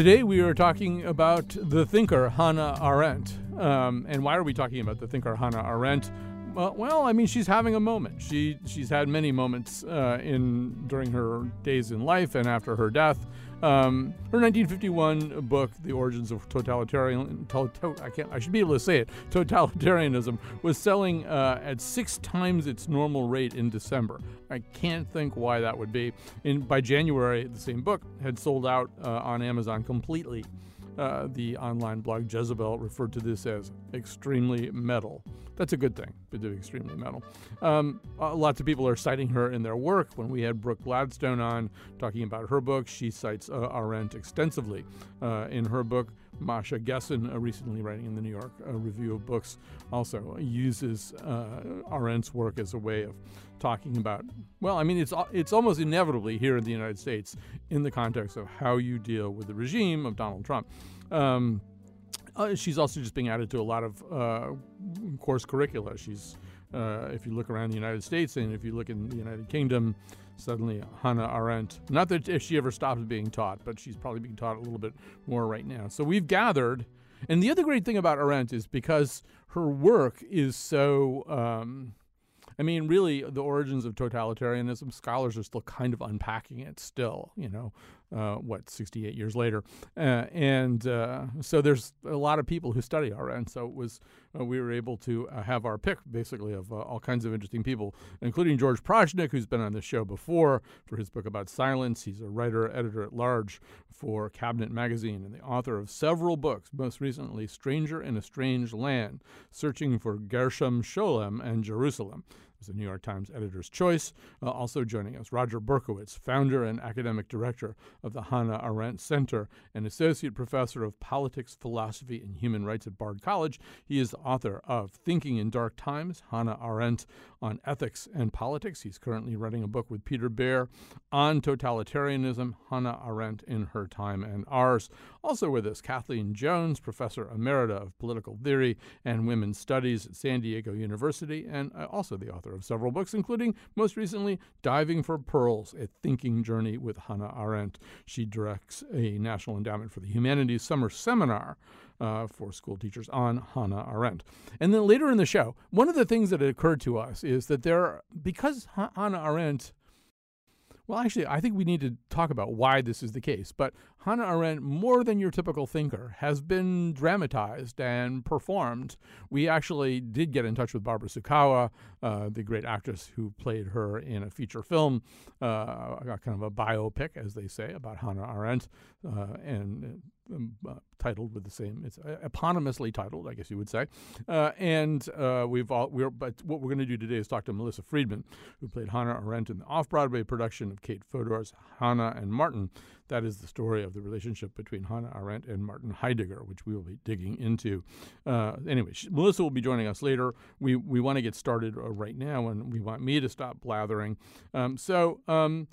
Today we are talking about the thinker Hannah Arendt. Um, and why are we talking about the thinker Hannah Arendt? Well, well, I mean, she's having a moment. She she's had many moments uh, in during her days in life and after her death. Um, her 1951 book, The Origins of Totalitarian, to, I can't, I should be able to say it, Totalitarianism, was selling uh, at six times its normal rate in December. I can't think why that would be. In, by January, the same book had sold out uh, on Amazon completely. Uh, the online blog Jezebel referred to this as extremely metal. That's a good thing, but extremely metal. Um, uh, lots of people are citing her in their work. When we had Brooke Gladstone on talking about her book, she cites uh, Arendt extensively uh, in her book. Masha Gessen, uh, recently writing in the New York uh, Review of Books, also uses Arendt's work as a way of talking about. Well, I mean, it's it's almost inevitably here in the United States in the context of how you deal with the regime of Donald Trump. Um, uh, she's also just being added to a lot of uh, course curricula. She's, uh, if you look around the United States and if you look in the United Kingdom, suddenly Hannah Arendt. Not that if she ever stops being taught, but she's probably being taught a little bit more right now. So we've gathered, and the other great thing about Arendt is because her work is so. Um, I mean, really, the origins of totalitarianism, scholars are still kind of unpacking it still, you know, uh, what, 68 years later. Uh, and uh, so there's a lot of people who study Arendt. So it was, uh, we were able to uh, have our pick, basically, of uh, all kinds of interesting people, including George Prochnik, who's been on the show before for his book about silence. He's a writer, editor at large for Cabinet Magazine, and the author of several books, most recently, Stranger in a Strange Land, Searching for Gershom Scholem and Jerusalem was the New York Times editor's choice. Uh, also joining us, Roger Berkowitz, founder and academic director of the Hannah Arendt Center and associate professor of politics, philosophy, and human rights at Bard College. He is the author of Thinking in Dark Times, Hannah Arendt on Ethics and Politics. He's currently writing a book with Peter Baehr on totalitarianism, Hannah Arendt in Her Time and Ours. Also with us, Kathleen Jones, professor emerita of political theory and women's studies at San Diego University, and uh, also the author of several books, including most recently Diving for Pearls, a thinking journey with Hannah Arendt. She directs a National Endowment for the Humanities summer seminar uh, for school teachers on Hannah Arendt. And then later in the show, one of the things that occurred to us is that there, because Hannah Arendt well, actually, I think we need to talk about why this is the case. But Hannah Arendt, more than your typical thinker, has been dramatized and performed. We actually did get in touch with Barbara Sukowa, uh, the great actress who played her in a feature film, uh, kind of a biopic, as they say, about Hannah Arendt, uh, and um, uh, titled with the same. It's eponymously titled, I guess you would say. Uh, and uh, we've all we're but what we're going to do today is talk to Melissa Friedman, who played Hannah Arendt in the off-Broadway production of Kate Fodor's Hannah and Martin. That is the story of the relationship between Hannah Arendt and Martin Heidegger, which we will be digging into. Uh, anyway, she, Melissa will be joining us later. We we want to get started uh, right now, and we want me to stop blathering. Um, so. Um,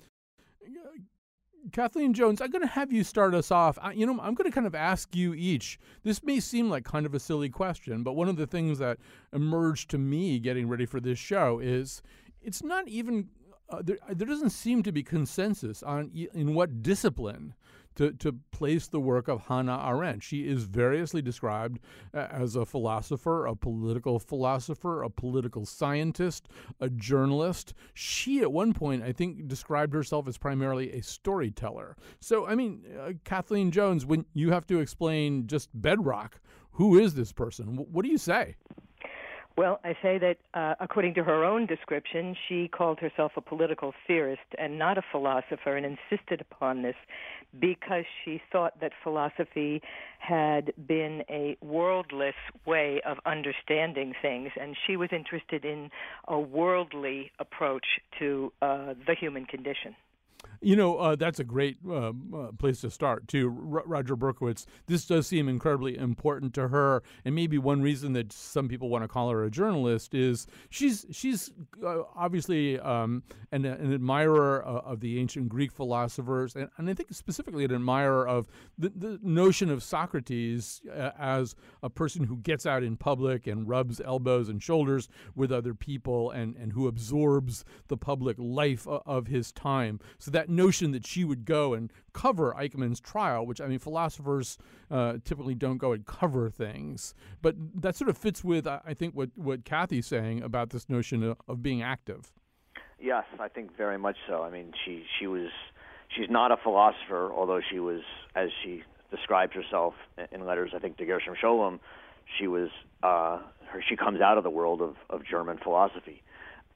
Kathleen Jones, I'm going to have you start us off. I, you know, I'm going to kind of ask you each. This may seem like kind of a silly question, but one of the things that emerged to me getting ready for this show is it's not even uh, there, there doesn't seem to be consensus on in what discipline to, to place the work of Hannah Arendt. She is variously described as a philosopher, a political philosopher, a political scientist, a journalist. She, at one point, I think, described herself as primarily a storyteller. So, I mean, uh, Kathleen Jones, when you have to explain just bedrock, who is this person? What do you say? Well, I say that uh, according to her own description, she called herself a political theorist and not a philosopher and insisted upon this because she thought that philosophy had been a worldless way of understanding things, and she was interested in a worldly approach to uh, the human condition. You know, uh, that's a great uh, uh, place to start, too. R- Roger Berkowitz, this does seem incredibly important to her. And maybe one reason that some people want to call her a journalist is she's she's uh, obviously um, an, an, admirer of the ancient Greek philosophers, and, and I think specifically an admirer of the, the notion of Socrates uh, as a person who gets out in public and rubs elbows and shoulders with other people and, and who absorbs the public life of his time. So that notion that she would go and cover Eichmann's trial, which I mean, philosophers uh, typically don't go and cover things, but that sort of fits with I think what what Kathy's saying about this notion of, of being active. Yes, I think very much so. I mean, she she was she's not a philosopher, although she was, as she describes herself in letters, I think to Gershom Scholem, she was uh, her, she comes out of the world of, of German philosophy.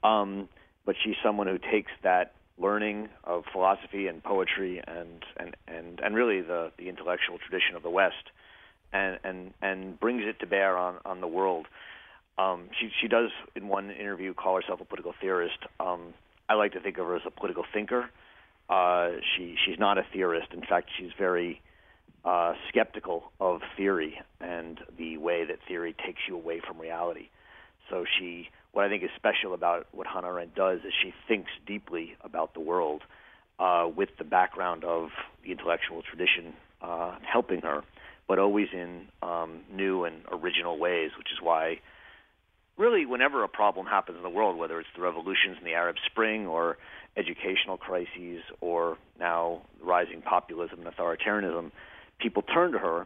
Um, but she's someone who takes that learning of philosophy and poetry and and and, and really the, the intellectual tradition of the West and, and and brings it to bear on, on the world. Um, she she does in one interview call herself a political theorist. Um, I like to think of her as a political thinker. Uh, she she's not a theorist. In fact, she's very uh, skeptical of theory and the way that theory takes you away from reality. So she, what I think is special about what Hannah Arendt does is she thinks deeply about the world uh, with the background of the intellectual tradition uh, helping her, but always in um, new and original ways, which is why really whenever a problem happens in the world, whether it's the revolutions in the Arab Spring or educational crises or now rising populism and authoritarianism, people turn to her,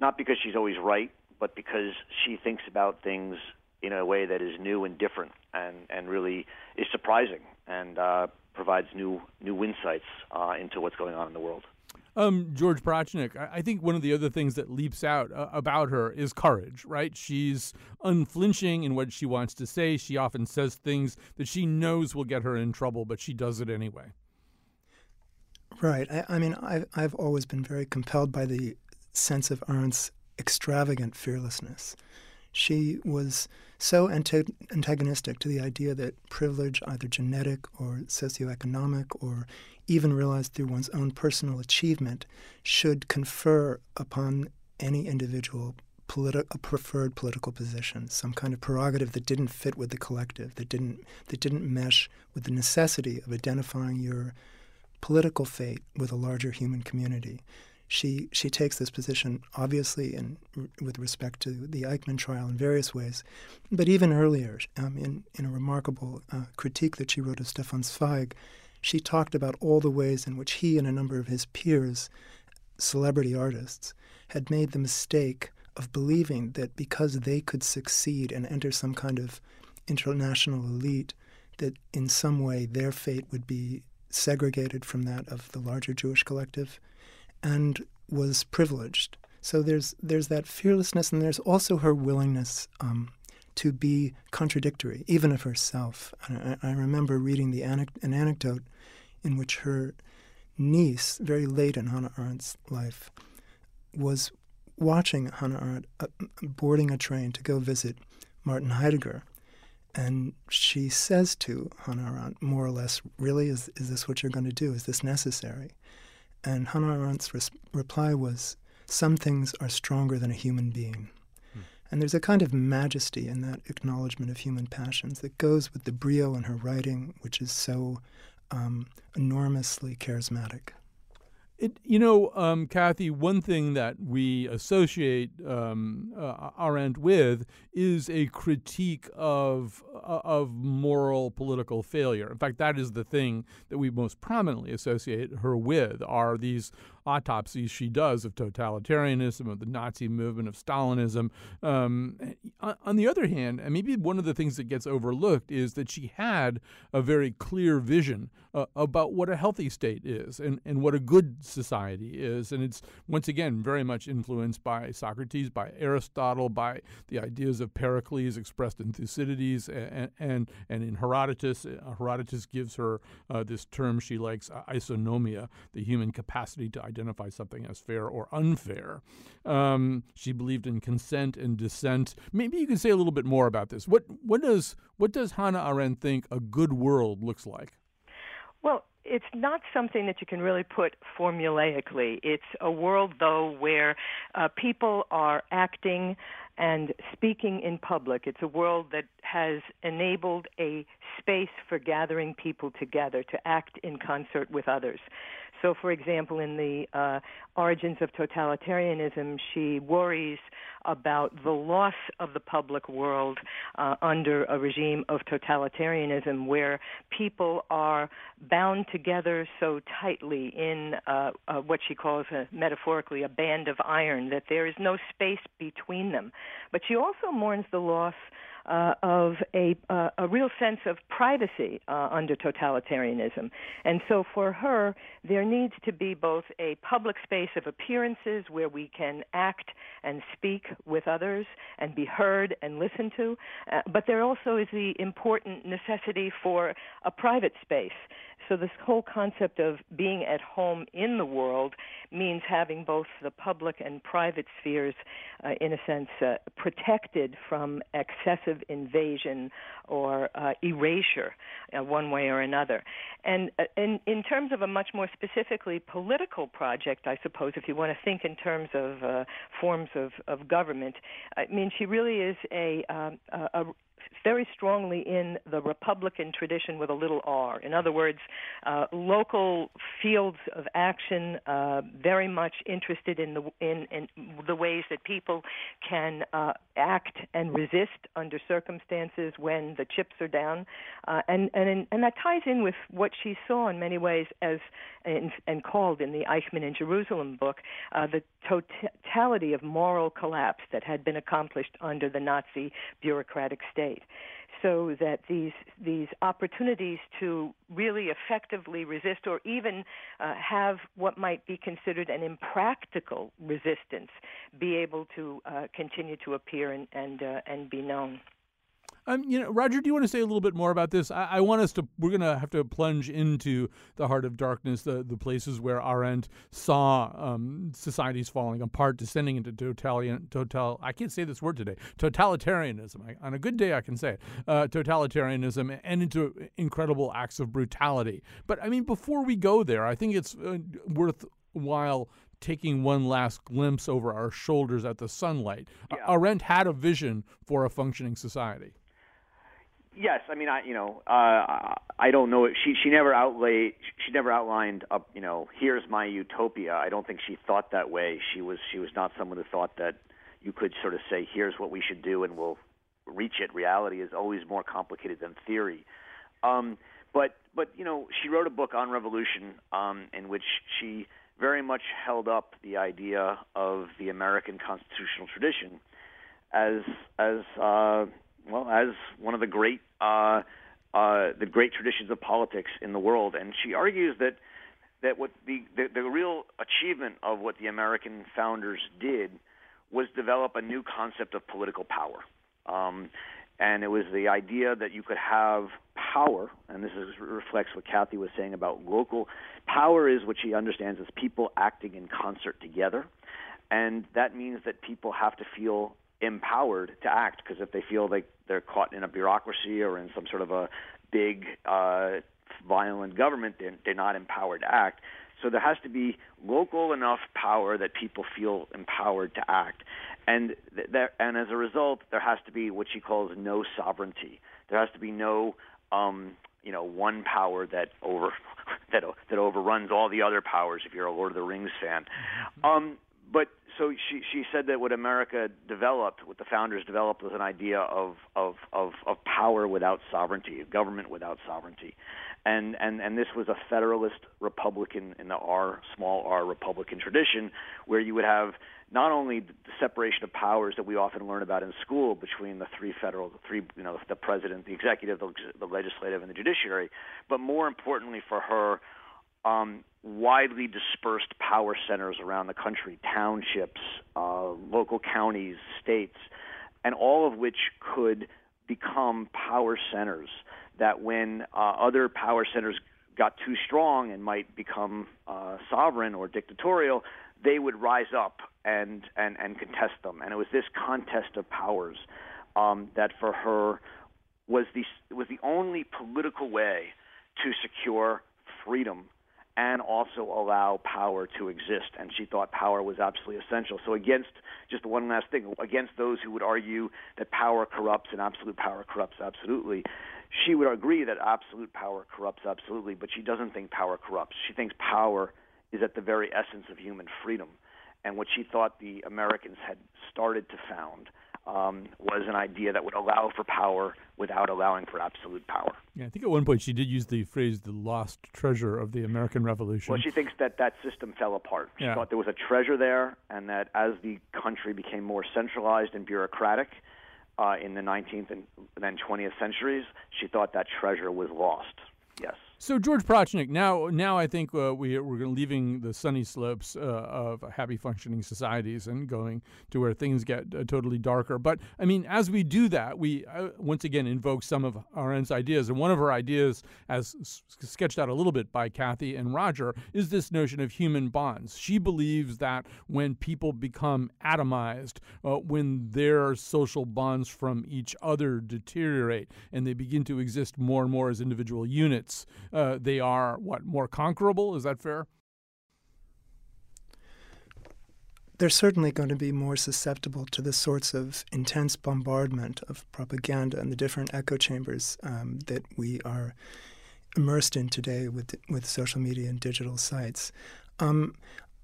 not because she's always right, but because she thinks about things in a way that is new and different and, and really is surprising and uh, provides new new insights uh, into what's going on in the world. Um, George Prochnick, I think one of the other things that leaps out uh, about her is courage, right? She's unflinching in what she wants to say. She often says things that she knows will get her in trouble, but she does it anyway. Right. I, I mean, I've, I've always been very compelled by the sense of Arendt's extravagant fearlessness. She was so antagonistic to the idea that privilege, either genetic or socioeconomic or even realized through one's own personal achievement, should confer upon any individual politi- a preferred political position, some kind of prerogative that didn't fit with the collective, that didn't that didn't mesh with the necessity of identifying your political fate with a larger human community. She she takes this position obviously in with respect to the Eichmann trial in various ways, but even earlier, um, in in a remarkable uh, critique that she wrote of Stefan Zweig, she talked about all the ways in which he and a number of his peers, celebrity artists, had made the mistake of believing that because they could succeed and enter some kind of international elite, that in some way their fate would be segregated from that of the larger Jewish collective, and was privileged. So there's there's that fearlessness, and there's also her willingness um, to be contradictory, even of herself. I, I remember reading the an anecdote in which her niece, very late in Hannah Arendt's life, was watching Hannah Arendt uh, boarding a train to go visit Martin Heidegger and she says to Hannah Arendt, more or less, really, is, is this what you're going to do? Is this necessary? And Hannah Arendt's res- reply was, some things are stronger than a human being. Hmm. And there's a kind of majesty in that acknowledgement of human passions that goes with the brio in her writing, which is so um, enormously charismatic. It, you know, um, Kathy, one thing that we associate um, uh, Arendt with is a critique of uh, of moral political failure. In fact, that is the thing that we most prominently associate her with. Are these autopsies she does of totalitarianism, of the Nazi movement, of Stalinism. Um, on the other hand, and maybe one of the things that gets overlooked is that she had a very clear vision uh, about what a healthy state is and, and what a good society is. And it's, once again, very much influenced by Socrates, by Aristotle, by the ideas of Pericles expressed in Thucydides and, and, and in Herodotus. Uh, Herodotus gives her uh, this term she likes, isonomia, the human capacity to identify something as fair or unfair. Um, she believed in consent and dissent. Maybe you can say a little bit more about this. What what does what does Hannah Arendt think a good world looks like? Well, it's not something that you can really put formulaically. It's a world, though, where uh, people are acting and speaking in public. It's a world that has enabled a space for gathering people together to act in concert with others. So, for example, in the uh, Origins of Totalitarianism, she worries about the loss of the public world uh, under a regime of totalitarianism where people are bound together so tightly in uh, uh, what she calls a, metaphorically a band of iron that there is no space between them. But she also mourns the loss uh, of a, uh, a real sense of privacy uh, under totalitarianism. And so for her, there needs to be both a public space of appearances where we can act and speak with others and be heard and listened to, uh, but there also is the important necessity for a private space so this whole concept of being at home in the world means having both the public and private spheres, uh, in a sense, uh, protected from excessive invasion or uh, erasure, uh, one way or another. And uh, in, in terms of a much more specifically political project, I suppose, if you want to think in terms of uh, forms of, of government, I mean, she really is a, um, a, very strongly in the Republican tradition with a little r. In other words, uh, local fields of action, uh, very much interested in the in, in the ways that people can uh, act and resist under circumstances when the chips are down, uh, and and and that ties in with what she saw in many ways as and, and called in the Eichmann in Jerusalem book uh, the totality of moral collapse that had been accomplished under the Nazi bureaucratic state so that these these opportunities to really effectively resist or even uh, have what might be considered an impractical resistance be able to uh, continue to appear and and, uh, and be known. Um, you know, Roger, do you want to say a little bit more about this? I, I want us to. We're going to have to plunge into the heart of darkness, the the places where Arendt saw um, societies falling apart, descending into totalitarian, total. I can't say this word today. Totalitarianism. I, on a good day, I can say it. Uh, totalitarianism and into incredible acts of brutality. But I mean, before we go there, I think it's uh, worthwhile taking one last glimpse over our shoulders at the sunlight. Yeah. Arendt had a vision for a functioning society. Yes, I mean, I you know, uh, I don't know. She she never outlaid. She never outlined. A, you know, here's my utopia. I don't think she thought that way. She was she was not someone who thought that you could sort of say, here's what we should do, and we'll reach it. Reality is always more complicated than theory. Um, but but you know, she wrote a book on revolution um, in which she very much held up the idea of the American constitutional tradition as as uh, well as one of the great uh, uh, the great traditions of politics in the world, and she argues that that what the, the the real achievement of what the American founders did was develop a new concept of political power. Um, and it was the idea that you could have power, and this is, reflects what Kathy was saying about local power is what she understands as people acting in concert together, and that means that people have to feel empowered to act because if they feel like they're caught in a bureaucracy or in some sort of a big uh, violent government, they're, they're not empowered to act. So there has to be local enough power that people feel empowered to act, and th- there, and as a result, there has to be what she calls no sovereignty. There has to be no um, you know one power that over that that overruns all the other powers. If you're a Lord of the Rings fan, mm-hmm. um, but so she she said that what America developed, what the founders developed, was an idea of of of, of power without sovereignty, government without sovereignty, and and and this was a federalist republican in the R small R republican tradition, where you would have not only the separation of powers that we often learn about in school between the three federal, the three you know the president, the executive, the, the legislative, and the judiciary, but more importantly for her um, widely dispersed power centers around the country, townships, uh, local counties, states, and all of which could become power centers that when uh, other power centers got too strong and might become uh, sovereign or dictatorial, they would rise up and, and, and contest them. And it was this contest of powers um, that for her was the, was the only political way to secure freedom and also allow power to exist. And she thought power was absolutely essential. So, against just one last thing, against those who would argue that power corrupts and absolute power corrupts absolutely, she would agree that absolute power corrupts absolutely, but she doesn't think power corrupts. She thinks power is at the very essence of human freedom. And what she thought the Americans had started to found um, was an idea that would allow for power without allowing for absolute power. Yeah, I think at one point she did use the phrase "the lost treasure of the American Revolution." Well, she thinks that that system fell apart. She yeah. thought there was a treasure there, and that as the country became more centralized and bureaucratic uh, in the 19th and then 20th centuries, she thought that treasure was lost. So George Prochnick, now now I think uh, we we're leaving the sunny slopes uh, of happy functioning societies and going to where things get uh, totally darker. But I mean, as we do that, we uh, once again invoke some of Arendt's ideas, and one of her ideas, as s- sketched out a little bit by Kathy and Roger, is this notion of human bonds. She believes that when people become atomized, uh, when their social bonds from each other deteriorate, and they begin to exist more and more as individual units uh, they are what more conquerable. Is that fair? They're certainly going to be more susceptible to the sorts of intense bombardment of propaganda and the different echo chambers um, that we are immersed in today with with social media and digital sites. Um,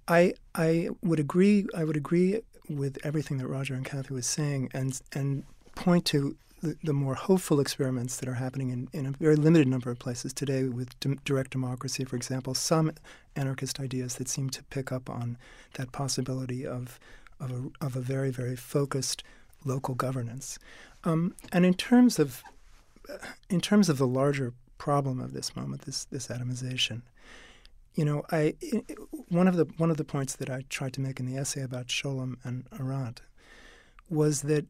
I I would agree. I would agree with everything that Roger and Kathy was saying, and and point to the, the, more hopeful experiments that are happening in, in a very limited number of places today with d- direct democracy, for example, some anarchist ideas that seem to pick up on that possibility of, of, a, of a very, very focused local governance. Um, and in terms of in terms of the larger problem of this moment, this this atomization, you know, I one of the one of the points that I tried to make in the essay about Scholem and Arendt was that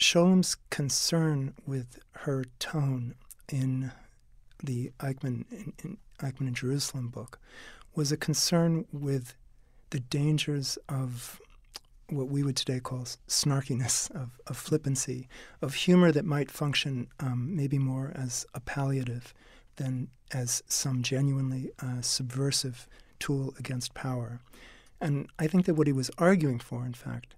Scholem's concern with her tone in the Eichmann in, in Eichmann in Jerusalem book was a concern with the dangers of what we would today call snarkiness, of, of flippancy, of humor that might function um, maybe more as a palliative than as some genuinely uh, subversive tool against power. And I think that what he was arguing for, in fact,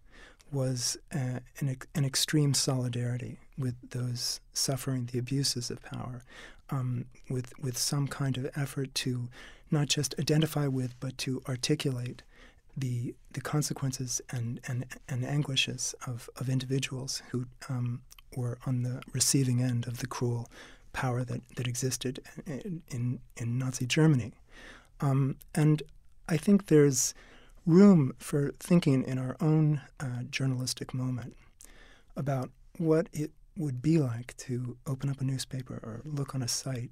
was uh, an, an, extreme solidarity with those suffering the abuses of power, um, with with some kind of effort to not just identify with, but to articulate the the consequences and and, and anguishes of, of individuals who um, were on the receiving end of the cruel power that, that existed in, in, in Nazi Germany. Um, and I think there's room for thinking in our own uh, journalistic moment about what it would be like to open up a newspaper or look on a site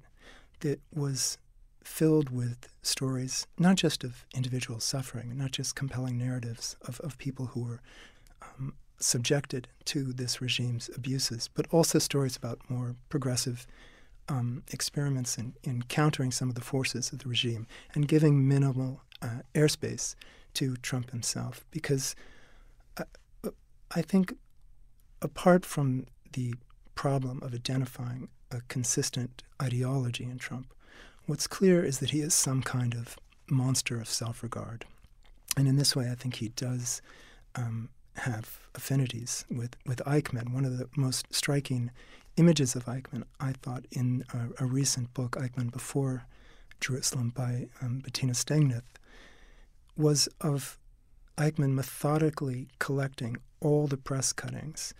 that was filled with stories, not just of individual suffering, not just compelling narratives of, of people who were um, subjected to this regime's abuses, but also stories about more progressive um, experiments in, in countering some of the forces of the regime and giving minimal uh, airspace to Trump himself because I, I think apart from the problem of identifying a consistent ideology in Trump, what's clear is that he is some kind of monster of self regard. And in this way, I think he does um, have affinities with, with Eichmann. One of the most striking images of Eichmann, I thought, in a, a recent book, Eichmann Before Jerusalem by um, Bettina Stangneth, was of Eichmann methodically collecting all the press cuttings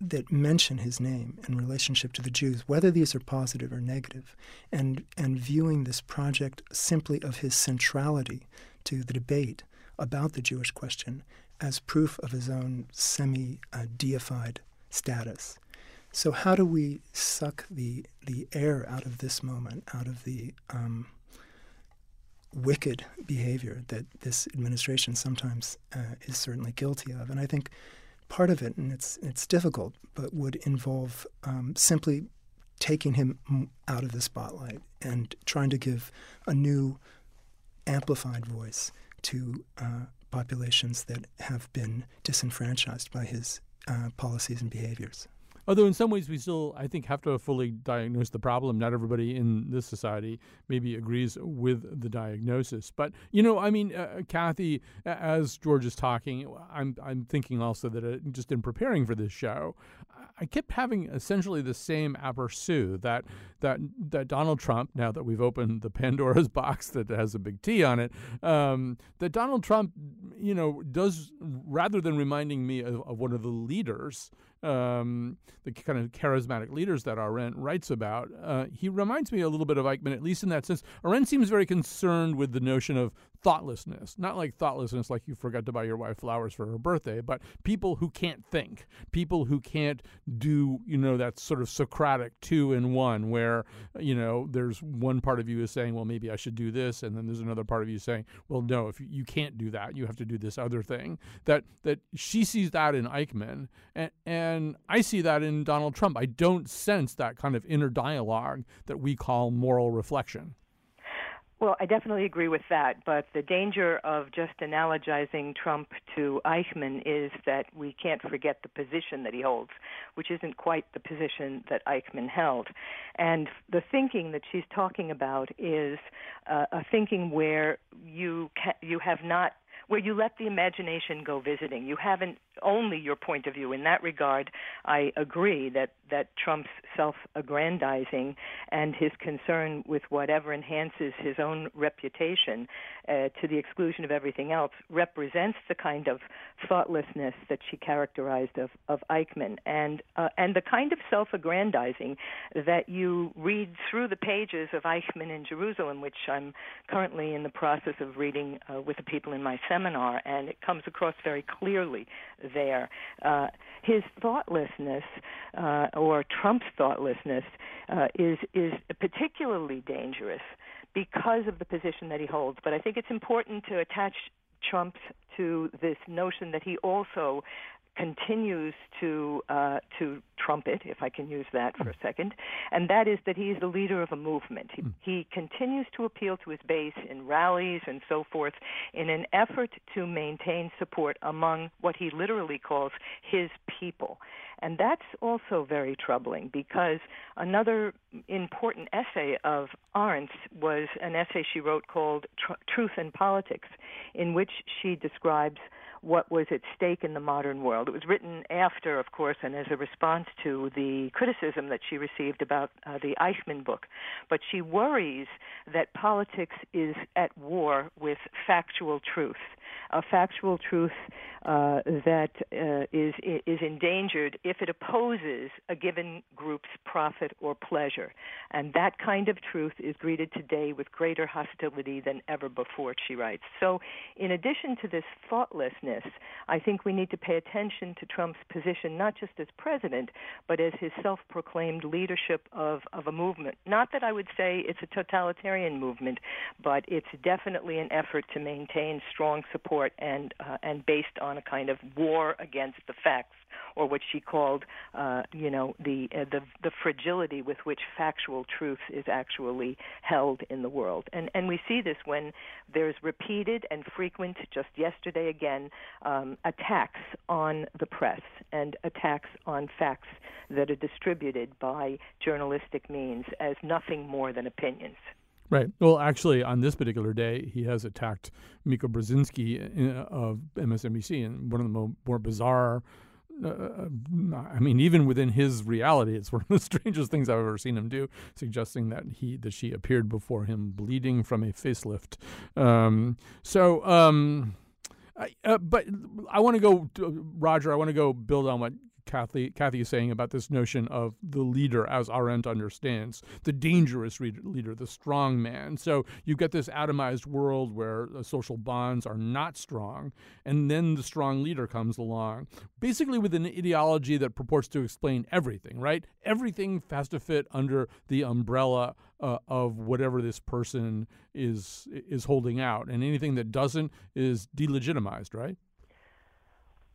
that mention his name in relationship to the Jews, whether these are positive or negative, and, and viewing this project simply of his centrality to the debate about the Jewish question as proof of his own semi deified status. So, how do we suck the, the air out of this moment, out of the um, wicked behavior that this administration sometimes uh, is certainly guilty of. And I think part of it, and it's it's difficult, but would involve um, simply taking him out of the spotlight and trying to give a new, amplified voice to uh, populations that have been disenfranchised by his uh, policies and behaviors. Although in some ways we still, I think, have to fully diagnose the problem. Not everybody in this society maybe agrees with the diagnosis. But you know, I mean, uh, Kathy, as George is talking, I'm I'm thinking also that uh, just in preparing for this show, I kept having essentially the same aperçu that that that Donald Trump. Now that we've opened the Pandora's box that has a big T on it, um, that Donald Trump, you know, does rather than reminding me of, of one of the leaders um, the kind of charismatic leaders that Arendt writes about, uh, he reminds me a little bit of Eichmann, at least in that sense. Arendt seems very concerned with the notion of thoughtlessness, not like thoughtlessness like you forgot to buy your wife flowers for her birthday, but people who can't think, people who can't do, you know, that sort of Socratic two in one, where, you know, there's one part of you is saying, well, maybe I should do this, and then there's another part of you saying, well, no, if you, can't do that, you have to do this other thing. That that she sees that in Eichmann, and and I see that in Donald Trump. I don't sense that kind of inner dialogue that we call moral reflection. Well, I definitely agree with that, but the danger of just analogizing Trump to Eichmann is that we can't forget the position that he holds, which isn't quite the position that Eichmann held. And the thinking that she's talking about is uh, a thinking where you ca- you have not where you let the imagination go visiting. You haven't only your point of view. In that regard, I agree that, that Trump's self aggrandizing and his concern with whatever enhances his own reputation uh, to the exclusion of everything else represents the kind of thoughtlessness that she characterized of, of Eichmann and, uh, and the kind of self aggrandizing that you read through the pages of Eichmann in Jerusalem, which I'm currently in the process of reading uh, with the people in my seminar, and it comes across very clearly there. Uh, his thoughtlessness, uh, or Trump's thoughtlessness, uh, is is particularly dangerous because of the position that he holds. But I think it's important to attach Trump to this notion that he also continues to uh, to trumpet, if I can use that for a second, and that is that he is the leader of a movement. He, he continues to appeal to his base in rallies and so forth in an effort to maintain support among what he literally calls his people. And that's also very troubling because another important essay of Arendt's was an essay she wrote called Truth and Politics, in which she describes what was at stake in the modern world. It was written after, of course, and as a response to the criticism that she received about uh, the Eichmann book. But she worries that politics is at war with factual truth a factual truth uh, that uh, is is endangered if it opposes a given group's profit or pleasure, and that kind of truth is greeted today with greater hostility than ever before. She writes. So, in addition to this thoughtlessness, I think we need to pay attention to Trump's position not just as president, but as his self-proclaimed leadership of of a movement. Not that I would say it's a totalitarian movement, but it's definitely an effort to maintain strong support and uh, and based on a kind of war against the facts, or what she called, uh, you know, the uh, the the fragility with which factual truth is actually held in the world. And and we see this when there's repeated and frequent, just yesterday again, um, attacks on the press and attacks on facts that are distributed by journalistic means as nothing more than opinions. Right. Well, actually, on this particular day, he has attacked Mika Brzezinski uh, of MSNBC, and one of the more, more bizarre. Uh, uh, I mean, even within his reality, it's one of the strangest things I've ever seen him do, suggesting that he that she appeared before him bleeding from a facelift. Um, so, um, I, uh, but I want to go, Roger. I want to go build on what Kathy, Kathy is saying about this notion of the leader as Arendt understands, the dangerous leader, the strong man. So you get this atomized world where social bonds are not strong, and then the strong leader comes along, basically with an ideology that purports to explain everything, right? Everything has to fit under the umbrella uh, of whatever this person is is holding out, and anything that doesn't is delegitimized, right?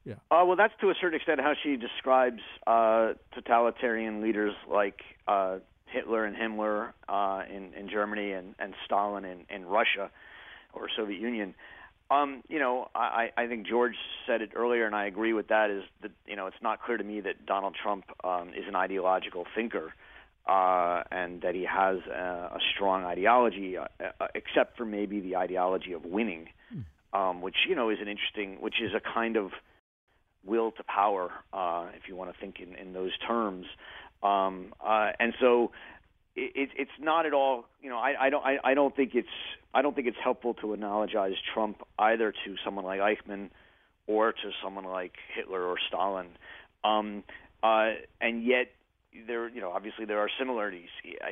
Yeah. Uh, well, that's to a certain extent how she describes uh, totalitarian leaders like uh, Hitler and Himmler uh, in, in Germany and, and Stalin in, in Russia or Soviet Union. Um, you know, I, I think George said it earlier, and I agree with that. Is that you know, it's not clear to me that Donald Trump um, is an ideological thinker, uh, and that he has a, a strong ideology, uh, uh, except for maybe the ideology of winning, mm. um, which you know is an interesting, which is a kind of will to power, uh, if you want to think in, in those terms. Um, uh, and so it, it's not at all. You know, I, I don't. I, I don't think it's. I don't think it's helpful to analogize Trump either to someone like Eichmann or to someone like Hitler or Stalin. Um, uh, and yet, there. You know, obviously there are similarities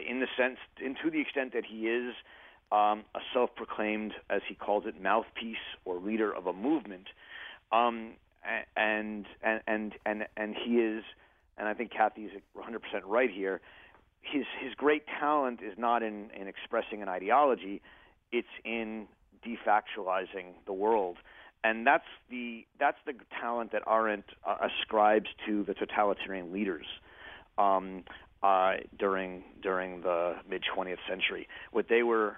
in the sense, and to the extent that he is um, a self-proclaimed, as he calls it, mouthpiece or leader of a movement. Um, and and and and and he is, and I think Kathy's 100% right here. His his great talent is not in in expressing an ideology; it's in defactualizing the world, and that's the that's the talent that Arendt uh, ascribes to the totalitarian leaders. Um, uh, during during the mid 20th century, what they were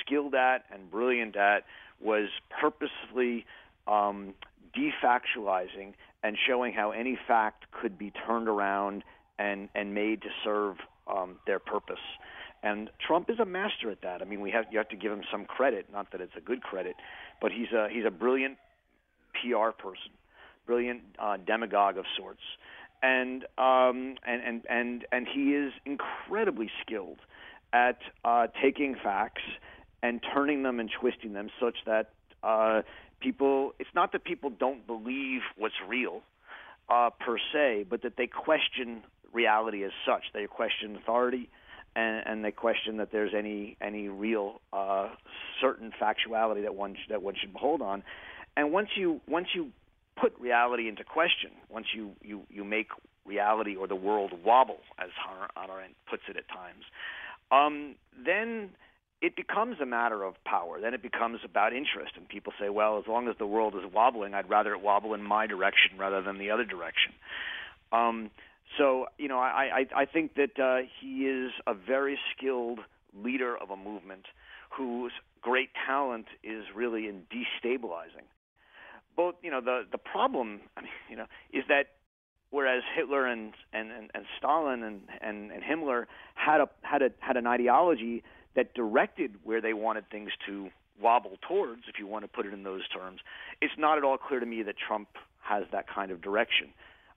skilled at and brilliant at was purposely um, defactualizing and showing how any fact could be turned around and and made to serve um, their purpose. And Trump is a master at that. I mean, we have you have to give him some credit. Not that it's a good credit, but he's a he's a brilliant PR person, brilliant uh, demagogue of sorts, and um, and and and and he is incredibly skilled at uh, taking facts and turning them and twisting them such that uh, people it's not that people don't believe what's real uh, per se, but that they question reality as such. They question authority, and, and they question that there's any any real uh, certain factuality that one that one should hold on. And once you once you put reality into question, once you you you make reality or the world wobble, as Hannah Arendt puts it at times, um, then it becomes a matter of power. Then it becomes about interest. And people say, well, as long as the world is wobbling, I'd rather it wobble in my direction rather than the other direction. Um, so, you know, I, I, I think that uh, he is a very skilled leader of a movement whose great talent is really in destabilizing. Both, you know, the the problem, I mean, you know, is that whereas Hitler and and, and, and Stalin and, and, and Himmler had a had a had an ideology that directed where they wanted things to wobble towards, if you want to put it in those terms, it's not at all clear to me that Trump has that kind of direction.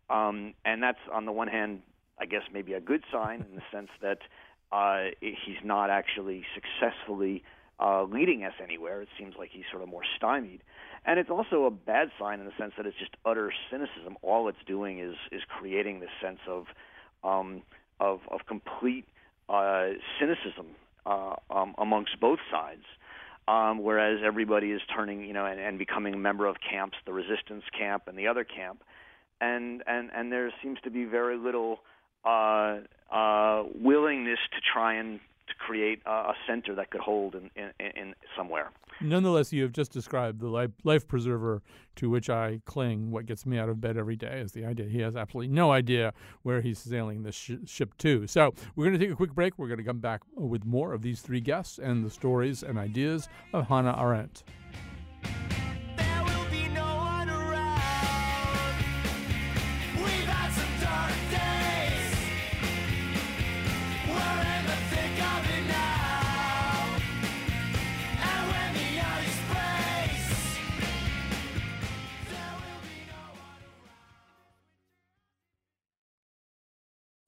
Um, and that's, on the one hand, I guess maybe a good sign in the sense that uh, he's not actually successfully uh, leading us anywhere. It seems like he's sort of more stymied. And it's also a bad sign in the sense that it's just utter cynicism. All it's doing is is creating this sense of um, of, of complete uh, cynicism uh, um, amongst both sides. Um, whereas everybody is turning, you know, and, and becoming a member of camps, the resistance camp and the other camp, and and and there seems to be very little uh, uh, willingness to try and to create a, center that could hold in, in, in somewhere. Nonetheless, you have just described the life, life preserver to which I cling. What gets me out of bed every day is the idea he has absolutely no idea where he's sailing this sh- ship to. So we're going to take a quick break. We're going to come back with more of these three guests and the stories and ideas of Hannah Arendt.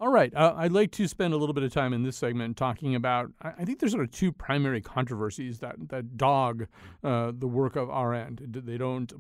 All right. Uh, I'd like to spend a little bit of time in this segment talking about. I think there's sort of two primary controversies that that dog uh, the work of Arendt. They don't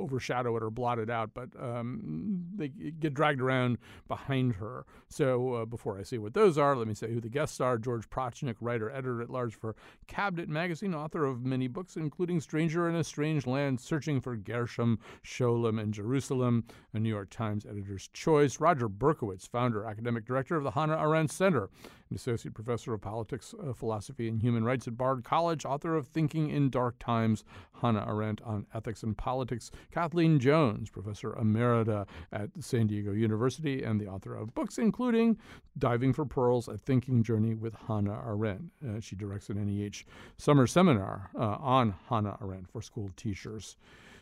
overshadow it or blot it out, but um, they get dragged around behind her. So uh, before I say what those are, let me say who the guests are: George Prochnik, writer, editor at large for Cabinet Magazine, author of many books, including *Stranger in a Strange Land*, *Searching for Gershom, Scholem, and Jerusalem*, a New York Times editor's choice. Roger Berkowitz, founder, academic director of the Hannah Arendt Center, an associate professor of politics, uh, philosophy, and human rights at Bard College, author of Thinking in Dark Times, Hannah Arendt on Ethics and Politics, Kathleen Jones, professor emerita at San Diego University, and the author of books including Diving for Pearls, A Thinking Journey with Hannah Arendt. Uh, she directs an NEH summer seminar uh, on Hannah Arendt for school teachers.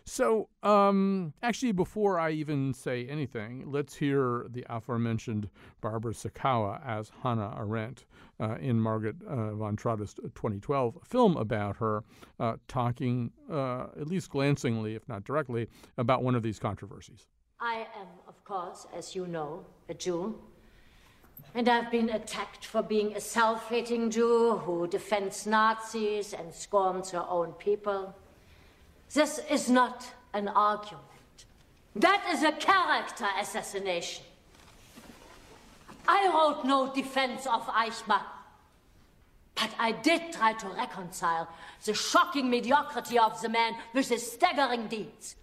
So, um, actually, before I even say anything, let's hear the aforementioned Barbara Sukowa as Hannah Arendt uh, in Margaret uh, von Trotta's 2012 film about her, uh, talking, uh, at least glancingly, if not directly, about one of these controversies. I am, of course, as you know, a Jew. And I've been attacked for being a self hating Jew who defends Nazis and scorns her own people. This is not an argument. That is a character assassination. I wrote no defense of Eichmann. But I did try to reconcile the shocking mediocrity of the man with his staggering deeds.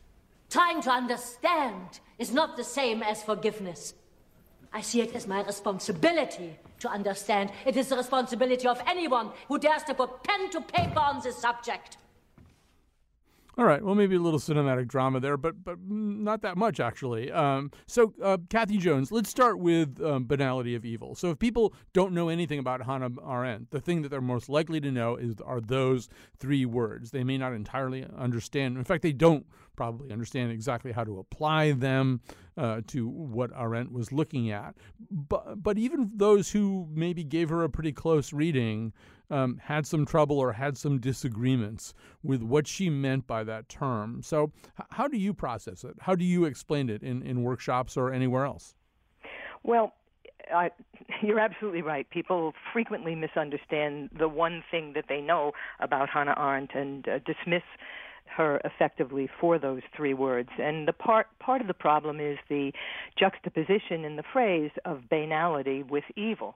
Trying to understand is not the same as forgiveness. I see it as my responsibility to understand. It is the responsibility of anyone who dares to put pen to paper on this subject. All right. Well, maybe a little cinematic drama there, but but not that much actually. Um, so, uh, Kathy Jones, let's start with um, banality of evil. So, if people don't know anything about Hannah Arendt, the thing that they're most likely to know is are those three words. They may not entirely understand. In fact, they don't probably understand exactly how to apply them uh, to what Arendt was looking at. But but even those who maybe gave her a pretty close reading um, had some trouble or had some disagreements with what she meant by that term. So, h- how do you process it? How do you explain it in, in workshops or anywhere else? Well, I, you're absolutely right. People frequently misunderstand the one thing that they know about Hannah Arendt and uh, dismiss her effectively for those three words. And the part part of the problem is the juxtaposition in the phrase of banality with evil.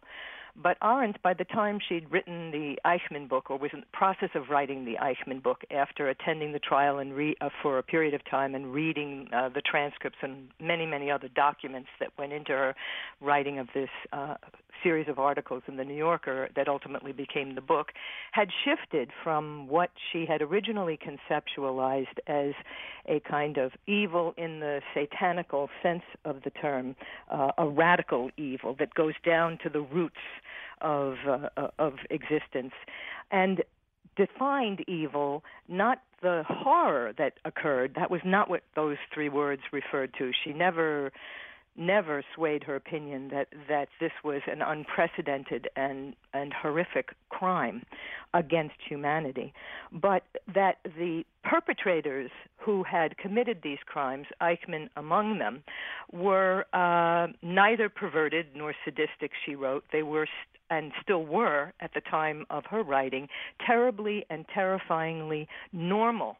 But Arendt, by the time she'd written the Eichmann book, or was in the process of writing the Eichmann book, after attending the trial and re- uh, for a period of time and reading uh, the transcripts and many, many other documents that went into her writing of this uh, series of articles in the New Yorker that ultimately became the book, had shifted from what she had originally conceptualized as a kind of evil in the satanical sense of the term, uh, a radical evil that goes down to the roots of uh, of existence, and defined evil not the horror that occurred. That was not what those three words referred to. She never never swayed her opinion that that this was an unprecedented and and horrific crime against humanity. But that the perpetrators who had committed these crimes Eichmann among them were uh, neither perverted nor sadistic she wrote. They were st- and still were at the time of her writing terribly and terrifyingly normal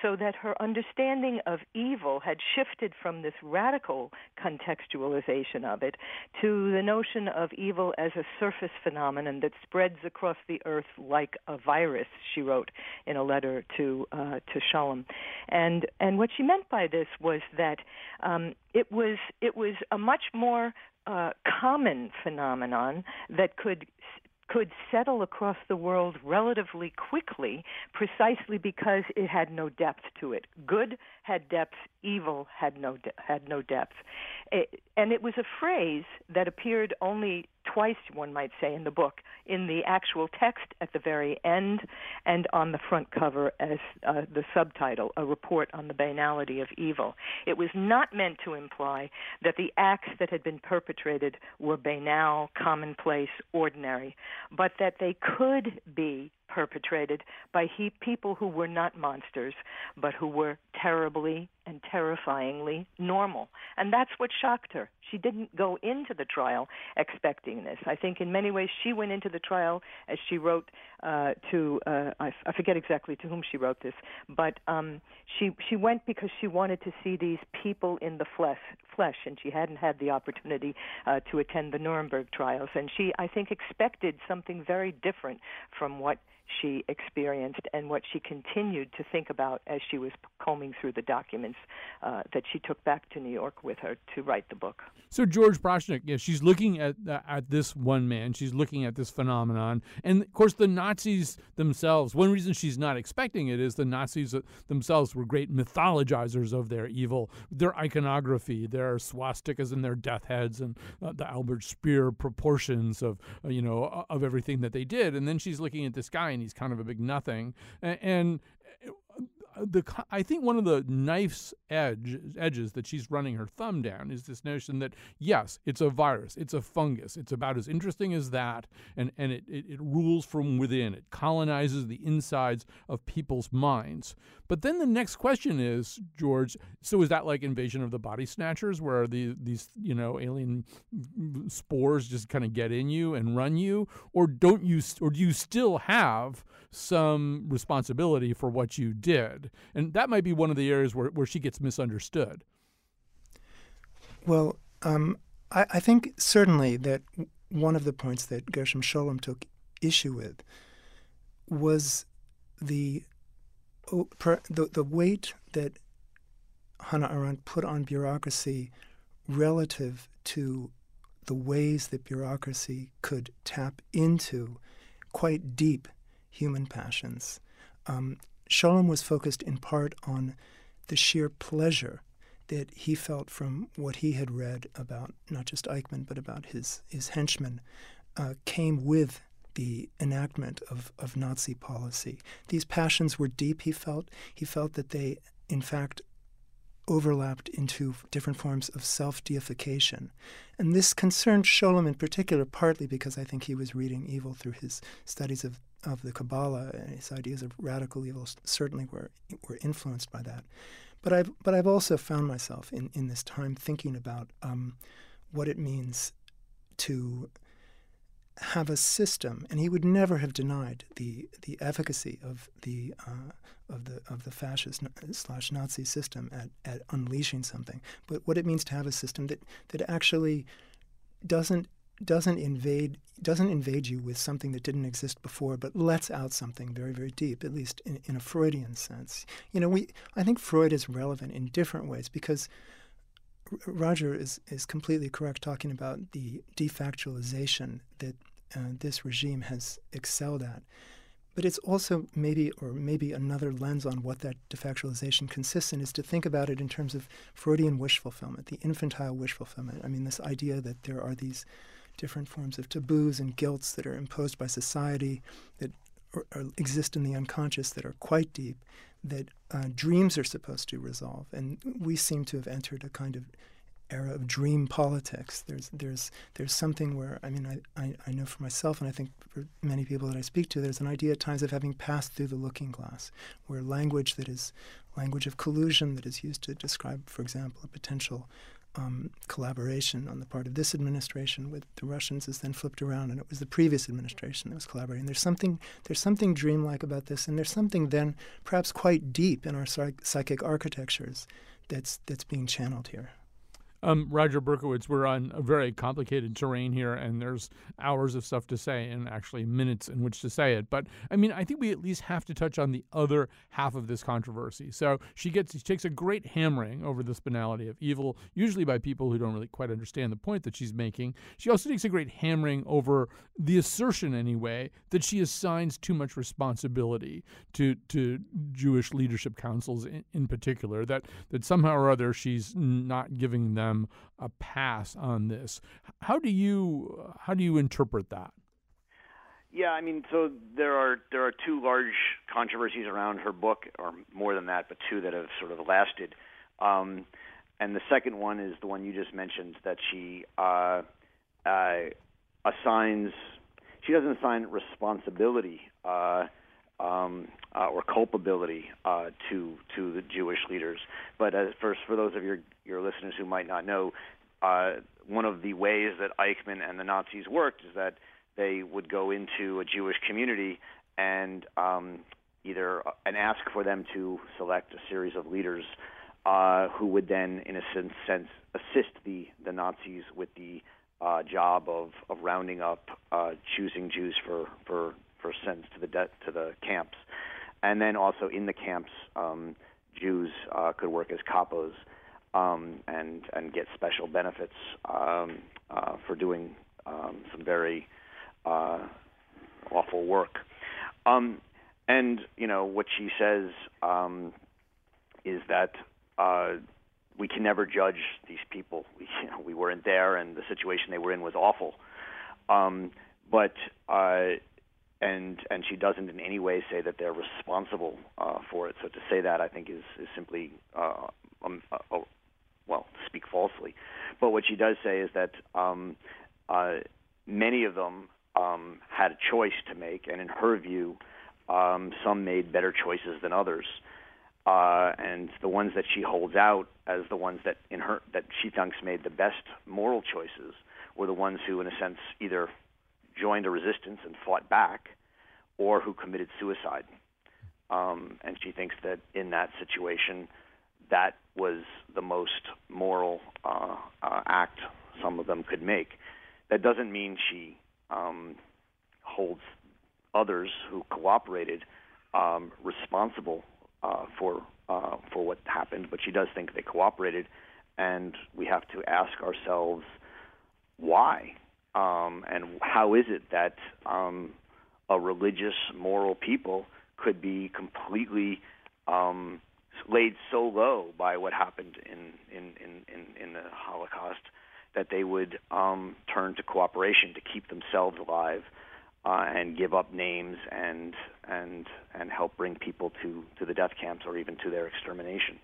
so that her understanding of evil had shifted from this radical contextualization of it to the notion of evil as a surface phenomenon that spreads across the earth like a virus. She wrote in a letter to uh, to Scholem, and and what she meant by this was that um, it was it was a much more uh, common phenomenon that could could settle across the world relatively quickly precisely because it had no depth to it. Good had depth, evil had no de- had no depth. It, and it was a phrase that appeared only twice, one might say, in the book, in the actual text at the very end and on the front cover as uh, the subtitle, A Report on the Banality of Evil. It was not meant to imply that the acts that had been perpetrated were banal, commonplace, ordinary, but that they could be perpetrated by he, people who were not monsters, but who were terribly and terrifyingly normal. And that's what shocked her. She didn't go into the trial expecting this. I think in many ways she went into the trial as she wrote uh, to uh, I, I forget exactly to whom she wrote this, but um, she she went because she wanted to see these people in the flesh, flesh, and she hadn't had the opportunity uh, to attend the Nuremberg trials, and she I think expected something very different from what she experienced and what she continued to think about as she was combing through the documents uh, that she took back to New York with her to write the book. So George Prochnik, yeah, she's looking at uh, at this one man. She's looking at this phenomenon, and of course the Nazis themselves. One reason she's not expecting it is the Nazis themselves were great mythologizers of their evil, their iconography, their swastikas and their death heads, and uh, the Albert Speer proportions of uh, you know of everything that they did. And then she's looking at this guy, and he's kind of a big nothing, and, and the I think one of the knife's edge edges that she's running her thumb down is this notion that yes, it's a virus, it's a fungus, it's about as interesting as that, and and it, it, it rules from within, it colonizes the insides of people's minds. But then the next question is, George, so is that like Invasion of the Body Snatchers, where the these you know alien spores just kind of get in you and run you, or don't you, or do you still have some responsibility for what you did? And that might be one of the areas where, where she gets misunderstood. Well, um, I, I think certainly that one of the points that Gershom Scholem took issue with was the the, the weight that Hannah Arendt put on bureaucracy relative to the ways that bureaucracy could tap into quite deep human passions. Um, Scholem was focused in part on the sheer pleasure that he felt from what he had read about not just Eichmann but about his his henchmen uh, came with the enactment of, of Nazi policy. These passions were deep, he felt. He felt that they, in fact, overlapped into different forms of self deification. And this concerned Scholem in particular, partly because I think he was reading evil through his studies of, of the Kabbalah, and his ideas of radical evil certainly were, were influenced by that. But I've, but I've also found myself in, in this time thinking about um, what it means to have a system, and he would never have denied the the efficacy of the uh, of the of the fascist slash Nazi system at, at unleashing something. But what it means to have a system that that actually doesn't doesn't invade doesn't invade you with something that didn't exist before, but lets out something very very deep, at least in, in a Freudian sense. You know, we I think Freud is relevant in different ways because Roger is, is completely correct talking about the defactualization that uh, this regime has excelled at. But it's also maybe, or maybe another lens on what that defactualization consists in, is to think about it in terms of Freudian wish fulfillment, the infantile wish fulfillment. I mean, this idea that there are these different forms of taboos and guilts that are imposed by society that or, or exist in the unconscious that are quite deep, that uh, dreams are supposed to resolve. And we seem to have entered a kind of era of dream politics. There's there's there's something where I mean I, I, I, know for myself and I think for many people that I speak to, there's an idea at times of having passed through the looking glass, where language that is language of collusion that is used to describe, for example, a potential um, collaboration on the part of this administration with the Russians is then flipped around, and it was the previous administration that was collaborating. There's something there's something dreamlike about this, and there's something then perhaps quite deep in our psych- psychic architectures that's that's being channeled here. Um, Roger Berkowitz, we're on a very complicated terrain here, and there's hours of stuff to say and actually minutes in which to say it. But I mean, I think we at least have to touch on the other half of this controversy. So she gets, she takes a great hammering over this banality of evil, usually by people who don't really quite understand the point that she's making. She also takes a great hammering over the assertion, anyway, that she assigns too much responsibility to to Jewish leadership councils in, in particular. That that somehow or other she's not giving them them a pass on this. How do you how do you interpret that? Yeah, I mean, so there are there are two large controversies around her book, or more than that, but two that have sort of lasted. Um, and the second one is the one you just mentioned that she uh, uh, assigns. She doesn't assign responsibility uh, um, uh, or culpability uh, to to the Jewish leaders. But as first, for those of your your listeners who might not know, uh, one of the ways that Eichmann and the Nazis worked is that they would go into a Jewish community and um, either uh, and ask for them to select a series of leaders uh, who would then, in a sense, sense assist the the Nazis with the uh, job of, of rounding up, uh, choosing Jews for, for for sends to the de- to the camps, and then also in the camps, um, Jews uh, could work as kapos um, and and get special benefits um, uh, for doing um, some very uh, awful work. Um, and you know what she says um, is that uh, we can never judge these people. We, you know, we weren't there, and the situation they were in was awful. Um, but uh, and and she doesn't in any way say that they're responsible uh, for it. So to say that, I think, is is simply uh, um, uh, uh, well, speak falsely. But what she does say is that um, uh, many of them um, had a choice to make, and in her view, um, some made better choices than others. Uh, and the ones that she holds out as the ones that in her that she thinks made the best moral choices were the ones who, in a sense, either joined a resistance and fought back, or who committed suicide. Um, and she thinks that in that situation, that was the most moral uh, uh, act some of them could make. That doesn't mean she um, holds others who cooperated um, responsible uh, for uh, for what happened, but she does think they cooperated, and we have to ask ourselves why um, and how is it that um, a religious, moral people could be completely um, laid so low by what happened in in, in, in, in the Holocaust that they would um, turn to cooperation to keep themselves alive uh, and give up names and and and help bring people to to the death camps or even to their extermination.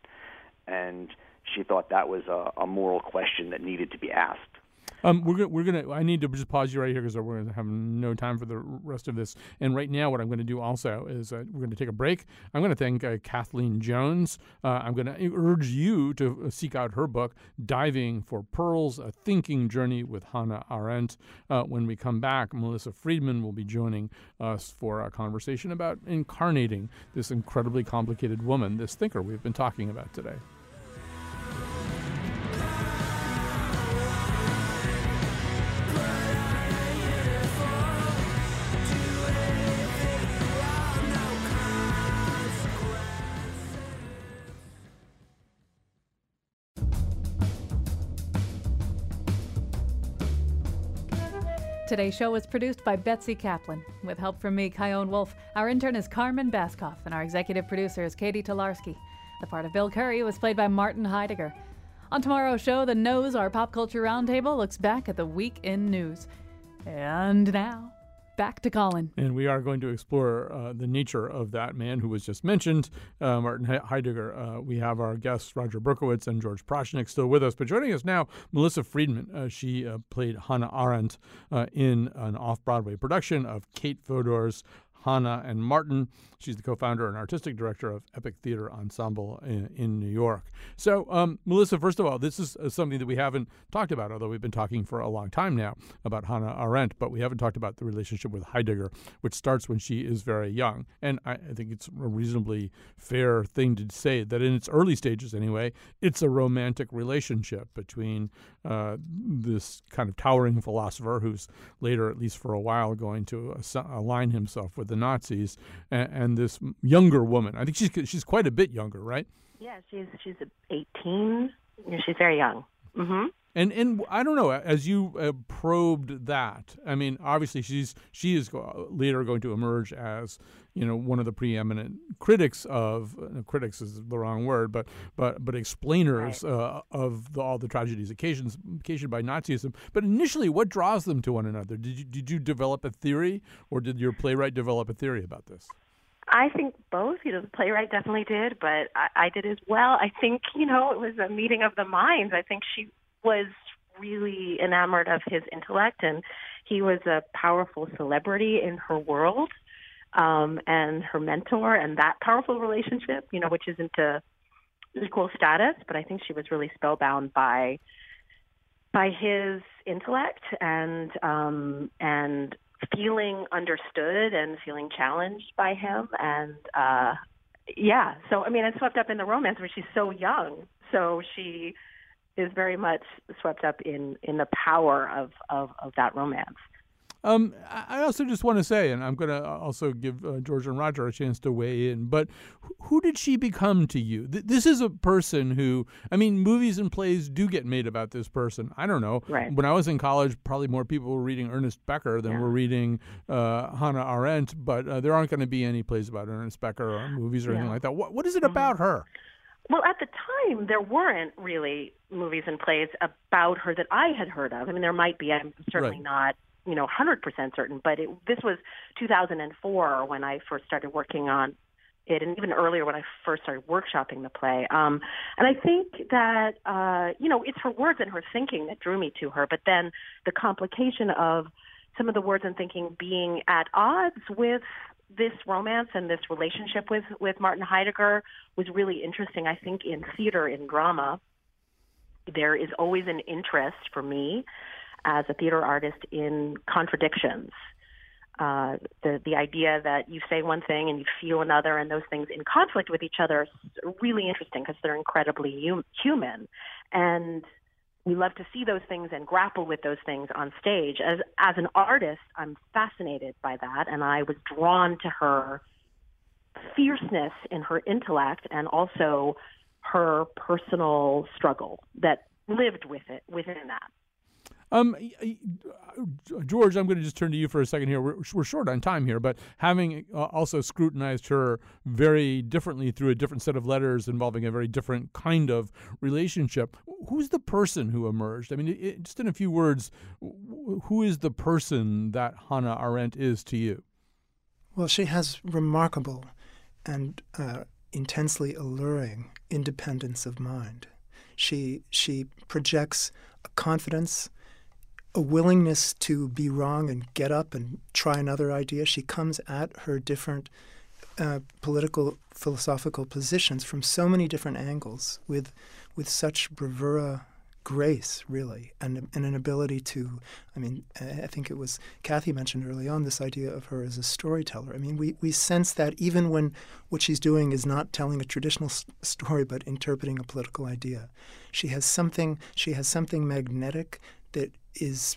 And she thought that was a, a moral question that needed to be asked. Um, we're gonna, we're gonna. I need to just pause you right here because we're gonna have no time for the rest of this. And right now, what I'm going to do also is uh, we're going to take a break. I'm going to thank uh, Kathleen Jones. Uh, I'm going to urge you to uh, seek out her book, "Diving for Pearls: A Thinking Journey with Hannah Arendt." Uh, when we come back, Melissa Friedman will be joining us for a conversation about incarnating this incredibly complicated woman, this thinker we've been talking about today. Today's show was produced by Betsy Kaplan, with help from me, Chion Wolf. Our intern is Carmen Baskoff, and our executive producer is Katie Tolarski. The part of Bill Curry was played by Martin Heidegger. On tomorrow's show, the Nose, our pop culture roundtable, looks back at the week in news. And now, back to Colin. And we are going to explore uh, the nature of that man who was just mentioned, uh, Martin Heidegger. Uh, we have our guests, Roger Berkowitz and George Prochnik, still with us. But joining us now, Melissa Friedman. Uh, she uh, played Hannah Arendt uh, in an off Broadway production of Kate Fodor's Hannah and Martin. She's the co-founder and artistic director of Epic Theater Ensemble in, in New York. So, um, Melissa, first of all, this is uh, something that we haven't talked about, although we've been talking for a long time now about Hannah Arendt, but we haven't talked about the relationship with Heidegger, which starts when she is very young. And I, I think it's a reasonably fair thing to say that in its early stages, anyway, it's a romantic relationship between uh, this kind of towering philosopher who's later, at least for a while, going to align himself with the Nazis, and, and this younger woman. I think she's she's quite a bit younger, right? Yeah, she's she's 18. She's very young. Mm-hmm. And and I don't know as you uh, probed that. I mean, obviously she's she is later going to emerge as you know one of the preeminent critics of uh, critics is the wrong word, but but but explainers right. uh, of the, all the tragedies occasions occasioned by Nazism. But initially, what draws them to one another? Did you did you develop a theory, or did your playwright develop a theory about this? I think both. You know, the playwright definitely did, but I, I did as well. I think you know it was a meeting of the minds. I think she was really enamored of his intellect, and he was a powerful celebrity in her world, um, and her mentor, and that powerful relationship. You know, which isn't a equal status, but I think she was really spellbound by by his intellect and um, and feeling understood and feeling challenged by him and uh yeah so i mean it's swept up in the romance where she's so young so she is very much swept up in in the power of of, of that romance Um, I also just want to say, and I'm going to also give uh, George and Roger a chance to weigh in, but who did she become to you? Th- this is a person who, I mean, movies and plays do get made about this person. I don't know. Right. When I was in college, probably more people were reading Ernest Becker than Yeah. were reading uh, Hannah Arendt, but uh, there aren't going to be any plays about Ernest Becker or movies or anything like that. What, what is it Mhm. about her? Well, at the time, there weren't really movies and plays about her that I had heard of. I mean, there might be. I'm certainly Right. not, you know, 100% certain. But it, this was 2004 when I first started working on it, and even earlier when I first started workshopping the play. Um, and I think that, uh, you know, it's her words and her thinking that drew me to her. But then the complication of some of the words and thinking being at odds with this romance and this relationship with with Martin Heidegger was really interesting. I think in theater, in drama, there is always an interest for me as a theater artist in contradictions. Uh, the the idea that you say one thing and you feel another, and those things in conflict with each other, is really interesting because they're incredibly hum- human, and we love to see those things and grapple with those things on stage. As as an artist, I'm fascinated by that, and I was drawn to her fierceness in her intellect and also her personal struggle that lived with it within that. Um, uh, George, I'm going to just turn to you for a second here. We're, we're short on time here, but having uh, also scrutinized her very differently through a different set of letters involving a very different kind of relationship, who's the person who emerged? I mean, it, just in a few words, who is the person that Hannah Arendt is to you? Well, she has remarkable and uh, intensely alluring independence of mind. She she projects a confidence, a willingness to be wrong and get up and try another idea. She comes at her different uh, political philosophical positions from so many different angles with with such bravura grace really and, and an ability to i mean i think it was kathy mentioned early on this idea of her as a storyteller i mean we, we sense that even when what she's doing is not telling a traditional s- story but interpreting a political idea she has something she has something magnetic that is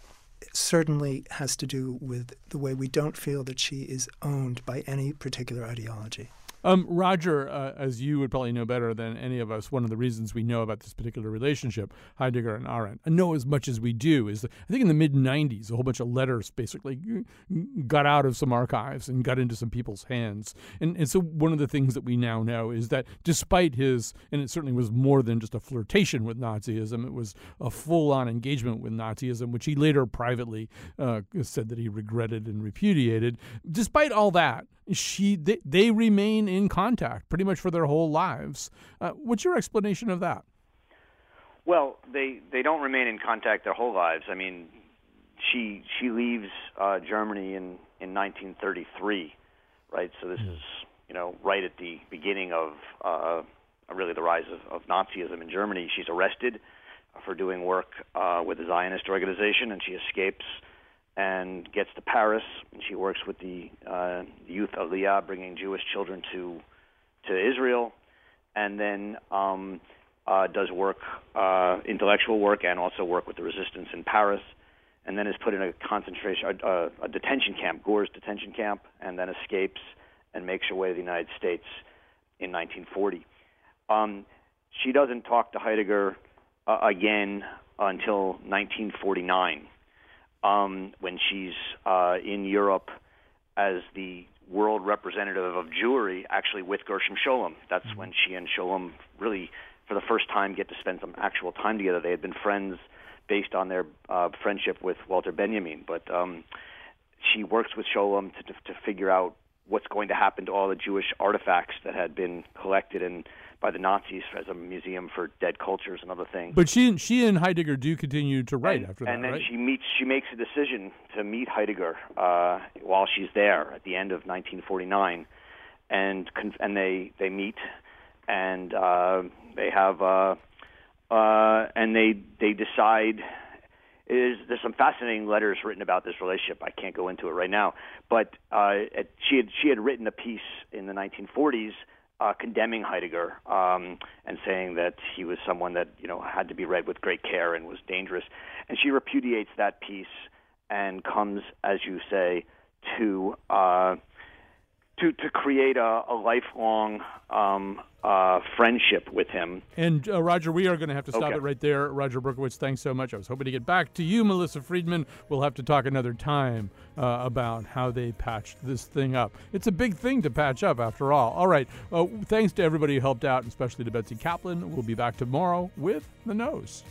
certainly has to do with the way we don't feel that she is owned by any particular ideology Um, Roger, uh, as you would probably know better than any of us, one of the reasons we know about this particular relationship, Heidegger and Arendt, and know as much as we do, is that I think in the mid 90s, a whole bunch of letters basically got out of some archives and got into some people's hands. And, and so one of the things that we now know is that despite his, and it certainly was more than just a flirtation with Nazism, it was a full on engagement with Nazism, which he later privately uh, said that he regretted and repudiated. Despite all that, she they, they remain in contact pretty much for their whole lives. Uh, what's your explanation of that? Well, they they don't remain in contact their whole lives. I mean, she she leaves uh, Germany in in 1933, right? So this is you know right at the beginning of uh, really the rise of, of Nazism in Germany. She's arrested for doing work uh, with a Zionist organization, and she escapes and gets to Paris. And she works with the uh, youth Aliyah, bringing Jewish children to to Israel, and then. Um, uh, does work, uh, intellectual work, and also work with the resistance in Paris, and then is put in a concentration, uh, a detention camp, Gurs detention camp, and then escapes and makes her way to the United States in 1940. Um, she doesn't talk to Heidegger uh, again until 1949, um, when she's uh, in Europe as the world representative of Jewry, actually with Gershom Scholem. That's when she and Scholem really for the first time get to spend some actual time together. They had been friends based on their uh, friendship with Walter Benjamin, but um, she works with Scholem to, to, to figure out what's going to happen to all the Jewish artifacts that had been collected and by the Nazis as a museum for dead cultures and other things. But she she and Heidegger do continue to write and, after that, and then right? she meets. She makes a decision to meet Heidegger uh, while she's there at the end of 1949, and and they they meet, and uh, they have uh, uh, and they they decide. Is, there's some fascinating letters written about this relationship. I can't go into it right now, but uh, it, she had she had written a piece in the 1940s uh, condemning Heidegger um, and saying that he was someone that you know had to be read with great care and was dangerous. And she repudiates that piece and comes, as you say, to uh, to to create a, a lifelong um, uh, friendship with him. And uh, Roger, we are going to have to stop Okay. it right there. Roger Berkowitz, thanks so much. I was hoping to get back to you, Melissa Friedman. We'll have to talk another time uh, about how they patched this thing up. It's a big thing to patch up, after all. All right. Uh, thanks to everybody who helped out, especially to Betsy Kaplan. We'll be back tomorrow with the nose.